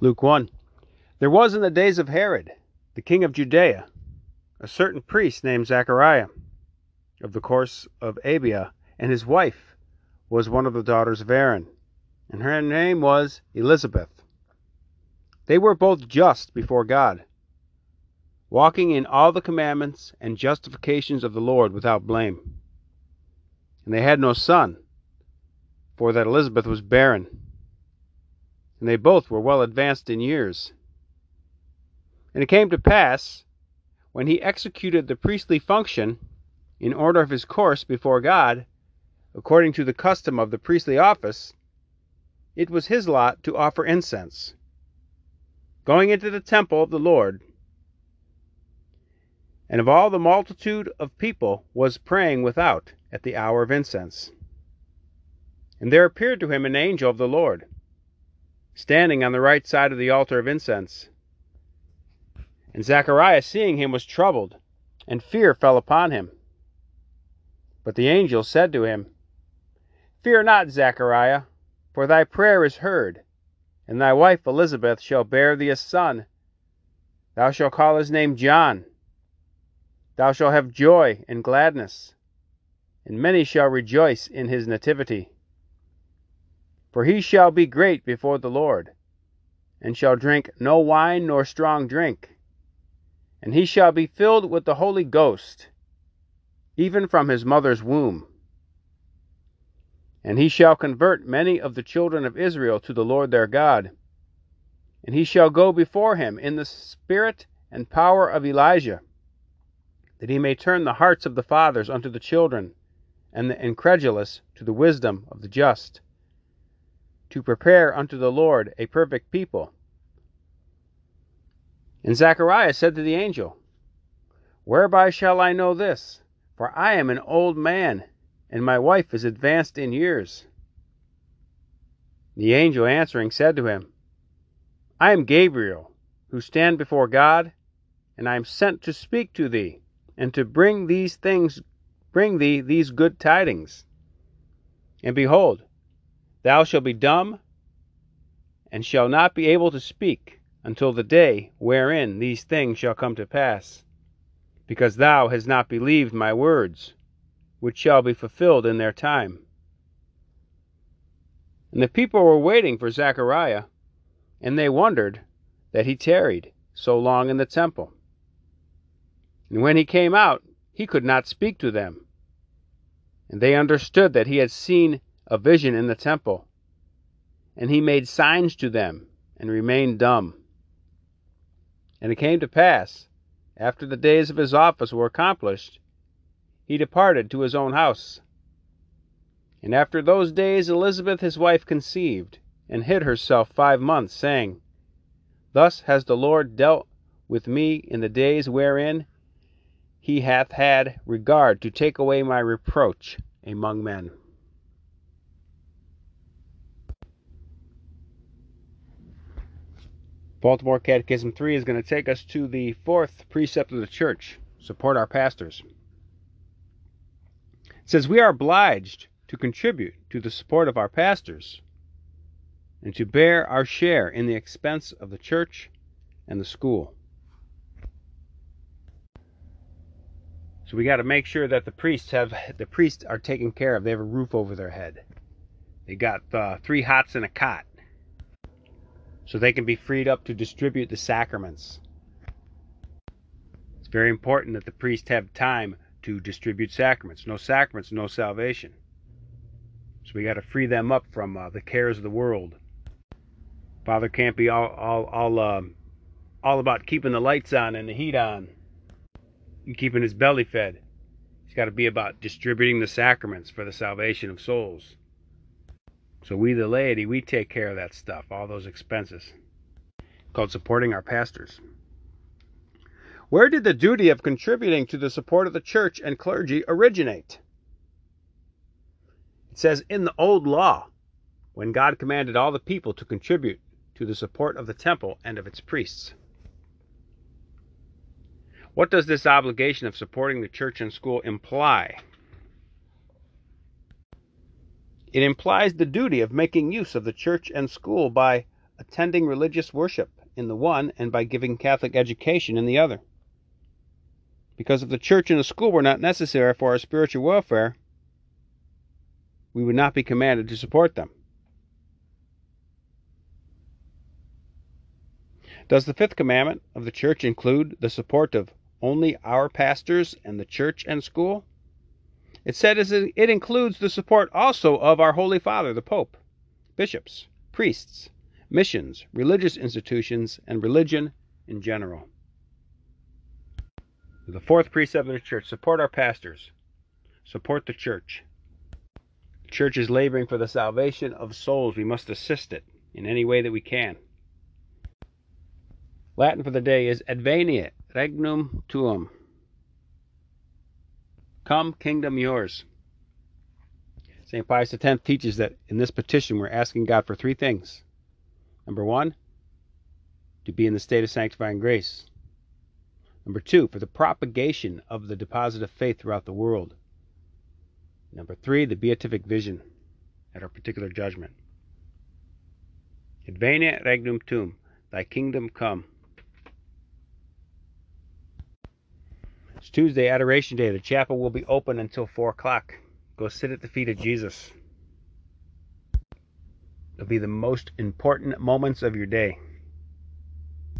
Luke 1. There was in the days of Herod, the king of Judea, a certain priest named Zachariah, of the course of Abia, and his wife was one of the daughters of Aaron, and her name was Elizabeth. They were both just before God, walking in all the commandments and justifications of the Lord without blame. And they had no son, for that Elizabeth was barren and they both were well advanced in years. And it came to pass, when he executed the priestly function in order of his course before God, according to the custom of the priestly office, it was his lot to offer incense, going into the temple of the Lord. And of all the multitude of people was praying without at the hour of incense. And there appeared to him an angel of the Lord standing on the right side of the altar of incense. And Zacharias, seeing him, was troubled, and fear fell upon him. But the angel said to him, Fear not, Zachariah, for thy prayer is heard, and thy wife Elizabeth shall bear thee a son. Thou shalt call his name John. Thou shalt have joy and gladness, and many shall rejoice in his nativity for he shall be great before the Lord, and shall drink no wine nor strong drink. And he shall be filled with the Holy Ghost, even from his mother's womb. And he shall convert many of the children of Israel to the Lord their God. And he shall go before him in the spirit and power of Elijah, that he may turn the hearts of the fathers unto the children, and the incredulous to the wisdom of the just to prepare unto the Lord a perfect people. And Zacharias said to the angel, Whereby shall I know this? For I am an old man, and my wife is advanced in years. The angel answering said to him, I am Gabriel, who stand before God, and I am sent to speak to thee, and to bring these things bring thee these good tidings. And behold, Thou shalt be dumb, and shalt not be able to speak until the day wherein these things shall come to pass, because thou hast not believed my words, which shall be fulfilled in their time. And the people were waiting for Zechariah, and they wondered that he tarried so long in the temple. And when he came out, he could not speak to them. And they understood that he had seen a vision in the temple. And he made signs to them, and remained dumb. And it came to pass, after the days of his office were accomplished, he departed to his own house. And after those days Elizabeth his wife conceived, and hid herself five months, saying, Thus has the Lord dealt with me in the days wherein he hath had regard to take away my reproach among men. Baltimore Catechism 3 is going to take us to the fourth precept of the church support our pastors. It says, We are obliged to contribute to the support of our pastors and to bear our share in the expense of the church and the school. So we got to make sure that the priests have the priests are taken care of. They have a roof over their head. They got uh, three hots and a cot so they can be freed up to distribute the sacraments. It's very important that the priest have time to distribute sacraments. No sacraments, no salvation. So we got to free them up from uh, the cares of the world. Father can't be all all all uh, all about keeping the lights on and the heat on, and keeping his belly fed. He's got to be about distributing the sacraments for the salvation of souls. So we, the laity, we take care of that stuff, all those expenses, called supporting our pastors. Where did the duty of contributing to the support of the church and clergy originate? It says in the Old Law, when God commanded all the people to contribute to the support of the temple and of its priests. What does this obligation of supporting the church and school imply? It implies the duty of making use of the church and school by attending religious worship in the one and by giving Catholic education in the other. Because if the church and the school were not necessary for our spiritual welfare, we would not be commanded to support them. Does the fifth commandment of the church include the support of only our pastors and the church and school? It says it includes the support also of our Holy Father, the Pope, bishops, priests, missions, religious institutions, and religion in general. The fourth precept of the church support our pastors, support the church. The church is laboring for the salvation of souls. We must assist it in any way that we can. Latin for the day is Adveniat regnum tuum. Come, kingdom yours. St. Pius X teaches that in this petition we're asking God for three things. Number one, to be in the state of sanctifying grace. Number two, for the propagation of the deposit of faith throughout the world. Number three, the beatific vision at our particular judgment. Adveniat regnum tuum, thy kingdom come. It's Tuesday, Adoration Day. The chapel will be open until 4 o'clock. Go sit at the feet of Jesus. It'll be the most important moments of your day.